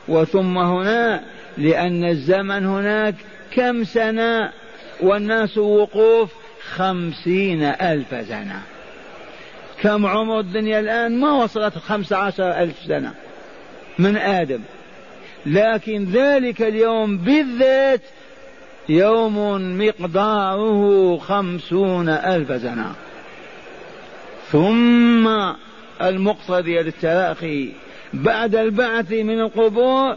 وثم هنا لأن الزمن هناك كم سنة؟ والناس وقوف خمسين ألف سنة. كم عمر الدنيا الآن؟ ما وصلت خمس عشر ألف سنة. من آدم. لكن ذلك اليوم بالذات يوم مقداره خمسون ألف سنة. ثم المقتضية للتراخي بعد البعث من القبور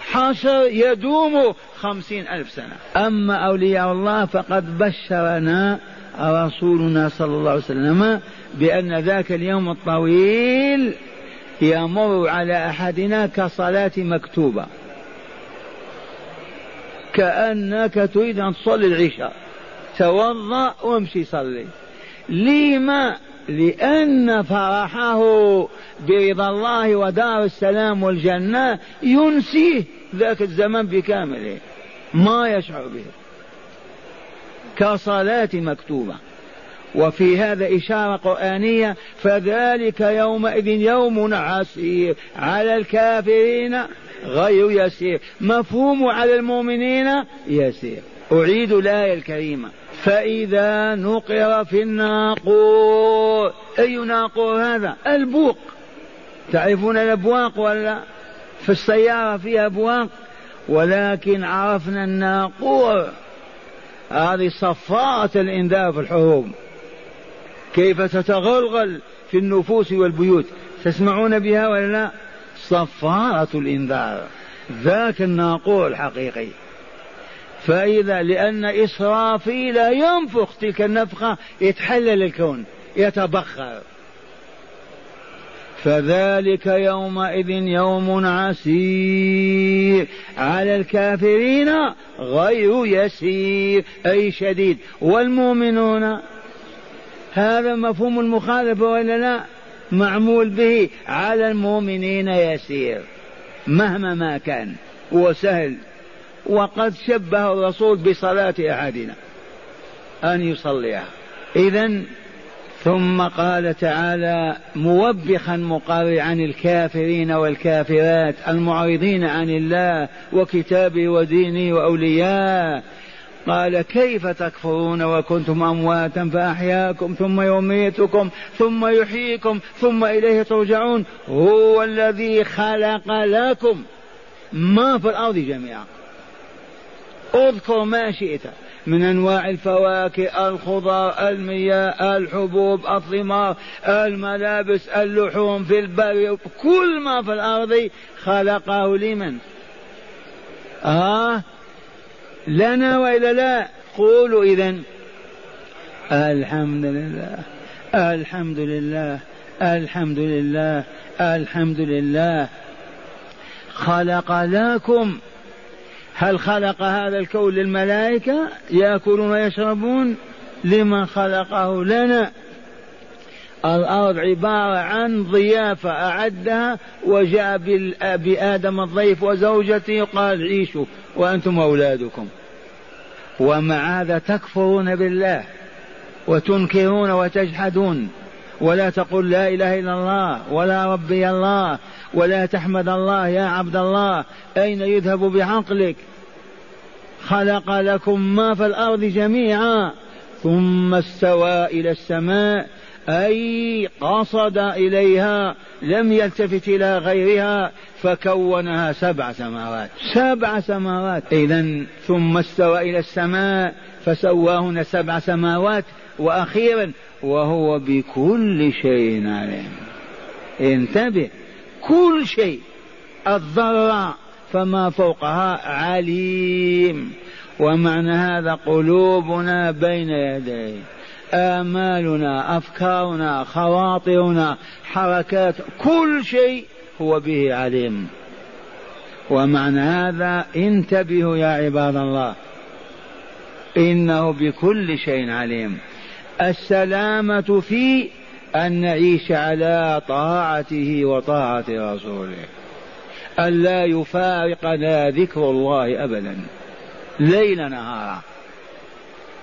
حشر يدوم خمسين ألف سنة. أما أولياء الله فقد بشرنا رسولنا صلى الله عليه وسلم بأن ذاك اليوم الطويل يمر على أحدنا كصلاة مكتوبة. كأنك تريد أن تصلي العشاء. توضأ وامشي صلي. لما؟ لأن فرحه برضا الله ودار السلام والجنة ينسيه ذاك الزمان بكامله. ما يشعر به. كصلاة مكتوبة. وفي هذا إشارة قرآنية فذلك يومئذ يوم عسير. على الكافرين غير يسير. مفهوم على المؤمنين يسير. أعيد الآية الكريمة. فإذا نقر في الناقور أي ناقور هذا؟ البوق. تعرفون الأبواق ولا؟ في السيارة فيها أبواق. ولكن عرفنا الناقور. هذه صفارة الإنذار في الحروب. كيف تتغلغل في النفوس والبيوت؟ تسمعون بها ولا لا؟ صفارة الإنذار. ذاك الناقور الحقيقي فإذا لأن إسرافيل ينفخ تلك النفخة يتحلل الكون يتبخر. فذلك يومئذ يوم عسير. على الكافرين غير يسير أي شديد. والمؤمنون هذا مفهوم المخالفة ولا لا معمول به على المؤمنين يسير مهما ما كان وسهل وقد شبه الرسول بصلاة أحدنا أن يصليها. إذا ثم قال تعالى موبخا مقرعا الكافرين والكافرات المعرضين عن الله وكتابه ودينه وأولياء قال كيف تكفرون وكنتم أمواتا فأحياكم ثم يميتكم ثم يحييكم ثم إليه ترجعون؟ هو الذي خلق لكم ما في الأرض جميعا. اذكر ما شئت من أنواع الفواكه الخضار المياه الحبوب الثمار الملابس اللحوم في البر. كل ما في الأرض خلقه لمن؟ آه لنا وإلا لا؟ قولوا اذا الحمد لله الحمد لله الحمد لله الحمد لله. خلق لكم. هل خلق هذا الكون للملائكة؟ يأكلون ويشربون. لمن خلقه لنا؟ الأرض عبارة عن ضيافة أعدها وجاء بآدم الضيف وزوجته قال عيشوا وأنتم أولادكم ومع هذا تكفرون بالله وتنكرون وتجحدون ولا تقول لا إله إلا الله ولا ربي الله ولا تحمد الله يا عبد الله. أين يذهب بعقلك؟ خلق لكم ما في الأرض جميعا. ثم استوى إلى السماء أي قصد إليها لم يلتفت إلى غيرها فكونها سبع سماوات. سبع سماوات. اذا ثم استوى إلى السماء فسواهن سبع سماوات وأخيرا وهو بكل شيء عليم. انتبه. كل شيء الذرة فما فوقها عليم. ومعنى هذا قلوبنا بين يديه. آمالنا أفكارنا خواطرنا حركات كل شيء هو به عليم. ومعنى هذا انتبهوا يا عباد الله إنه بكل شيء عليم. السلامة في أن نعيش على طاعته وطاعة رسوله. ألا يفارقنا ذكر الله أبدا ليل نهارا.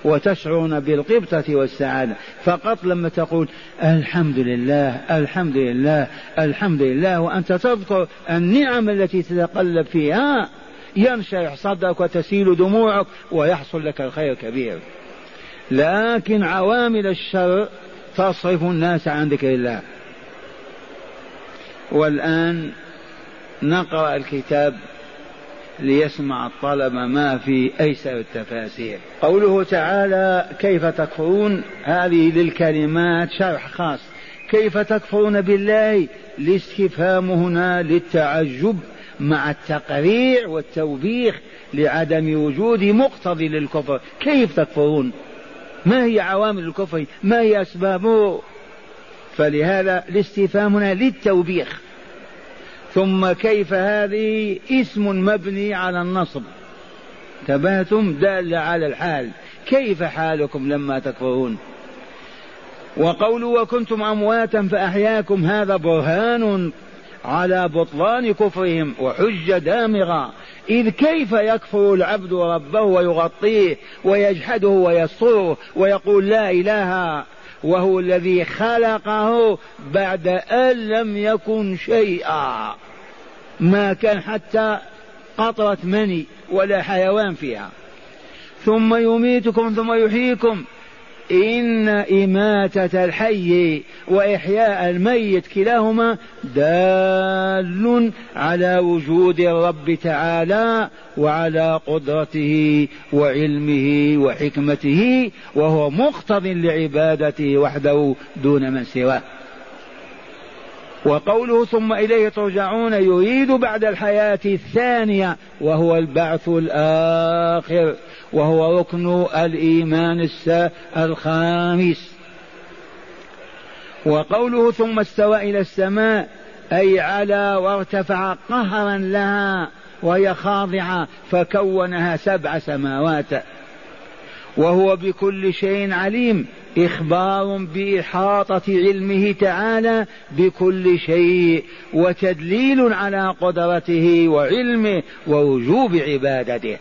وتشعرون بالقبطة والسعادة. فقط لما تقول الحمد لله الحمد لله الحمد لله وأنت تذكر النعم التي تتقلب فيها ينشرح صدرك وتسيل دموعك ويحصل لك الخير كبير. لكن عوامل الشر تصرف الناس عن ذكر الله. والآن نقرأ الكتاب ليسمع الطلبة ما في أيسر التفاسير. قوله تعالى كيف تكفرون؟ هذه للكلمات شرح خاص. كيف تكفرون بالله؟ الاستفهام هنا للتعجب مع التقريع والتوبيخ لعدم وجود مقتضي للكفر. كيف تكفرون؟ ما هي عوامل الكفر؟ ما هي أسبابه؟ فلهذا الاستفهام هنا للتوبيخ. ثم كيف هذه؟ اسم مبني على النصب. تبهتم دال على الحال. كيف حالكم لما تكفرون؟ وقولوا وكنتم أمواتا فأحياكم هذا برهان على بطلان كفرهم وحجة دامغة إذ كيف يكفر العبد ربه ويغطيه ويجحده ويستره ويقول لا إله؟ وهو الذي خلقه بعد أن لم يكن شيئا. ما كان حتى قطرة مني ولا حيوان فيها. ثم يميتكم ثم يحييكم. إن إماتة الحي وإحياء الميت كلاهما دال على وجود الرب تعالى وعلى قدرته وعلمه وحكمته وهو مقتض لعبادته وحده دون من سواه. وقوله ثم إليه ترجعون يريد بعد الحياة الثانية وهو البعث الآخر وهو ركن الإيمان الخامس. وقوله ثم استوى إلى السماء أي على وارتفع قهرا لها وهي خاضعة فكونها سبع سماوات. وهو بكل شيء عليم إخبار بإحاطة علمه تعالى بكل شيء وتدليل على قدرته وعلمه ووجوب عبادته.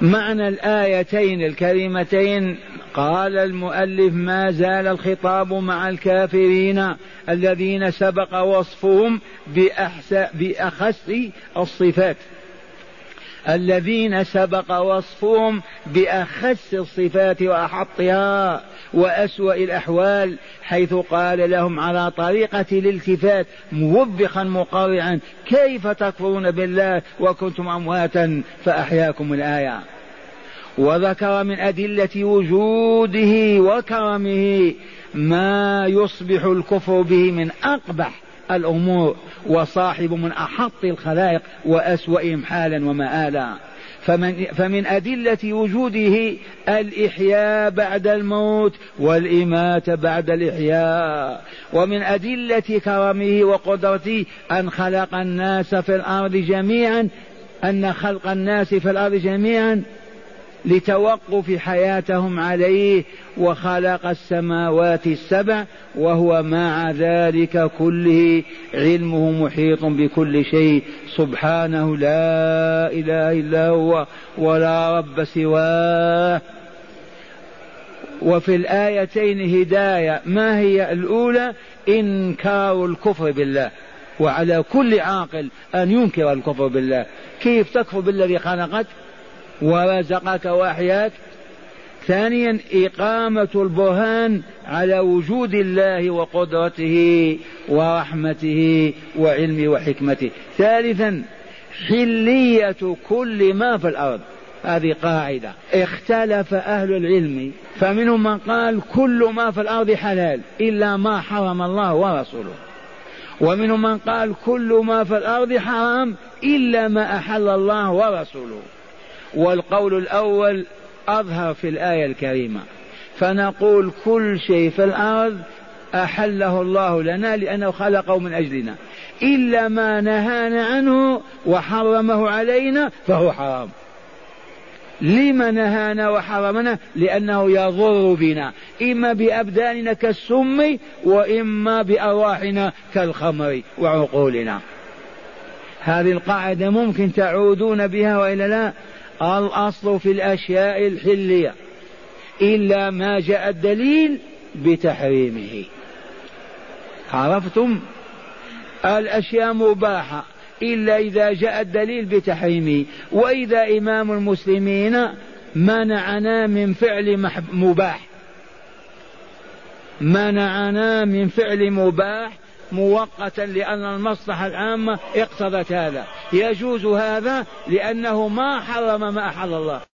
معنى الآيتين الكريمتين قال المؤلف ما زال الخطاب مع الكافرين الذين سبق وصفهم بأخس الصفات. الذين سبق وصفهم بأخس الصفات وأحطها وأسوأ الأحوال حيث قال لهم على طريقة الالتفات موبخا مقرعا كيف تكفرون بالله وكنتم أمواتا؟ فأحياكم الآية. وذكر من أدلة وجوده وكرمه ما يصبح الكفر به من أقبح الأمور وصاحب من أحط الخلائق وأسوأهم حالا ومآلا. فمن, فمن أدلة وجوده الإحياء بعد الموت والإماتة بعد الإحياء. ومن أدلة كرمه وقدرته أن خلق الناس في الأرض جميعا أن خلق الناس في الأرض جميعا لتوقف حياتهم عليه وخلق السماوات السبع وهو مع ذلك كله علمه محيط بكل شيء. سبحانه لا إله إلا هو ولا رب سواه. وفي الآيتين هداية. ما هي الأولى؟ إنكار الكفر بالله. وعلى كل عاقل أن ينكر الكفر بالله. كيف تكفر بالذي خلقك؟ ورزقك وأحياك. ثانيا إقامة البرهان على وجود الله وقدرته ورحمته وعلمه وحكمته. ثالثا حلية كل ما في الأرض. هذه قاعدة. اختلف أهل العلم فمنهم من قال كل ما في الأرض حلال إلا ما حرم الله ورسوله. ومنهم من قال كل ما في الأرض حرام إلا ما أحل الله ورسوله. والقول الأول أظهر في الآية الكريمة. فنقول كل شيء في الأرض أحله الله لنا لأنه خلقه من أجلنا. إلا ما نهانا عنه وحرمه علينا فهو حرام. لما نهانا وحرمنا؟ لأنه يضر بنا. إما بأبداننا كالسم وإما بأرواحنا كالخمر وعقولنا. هذه القاعدة ممكن تعودون بها وإلا لا؟ الأصل في الأشياء الحلية إلا ما جاء الدليل بتحريمه. عرفتم؟ الأشياء مباحة إلا إذا جاء الدليل بتحريمه. وإذا إمام المسلمين منعنا من فعل مباح. منعنا من فعل مباح مؤقتا لأن المصلحة العامة اقتضت هذا. يجوز هذا لأنه ما حرم ما أحل الله.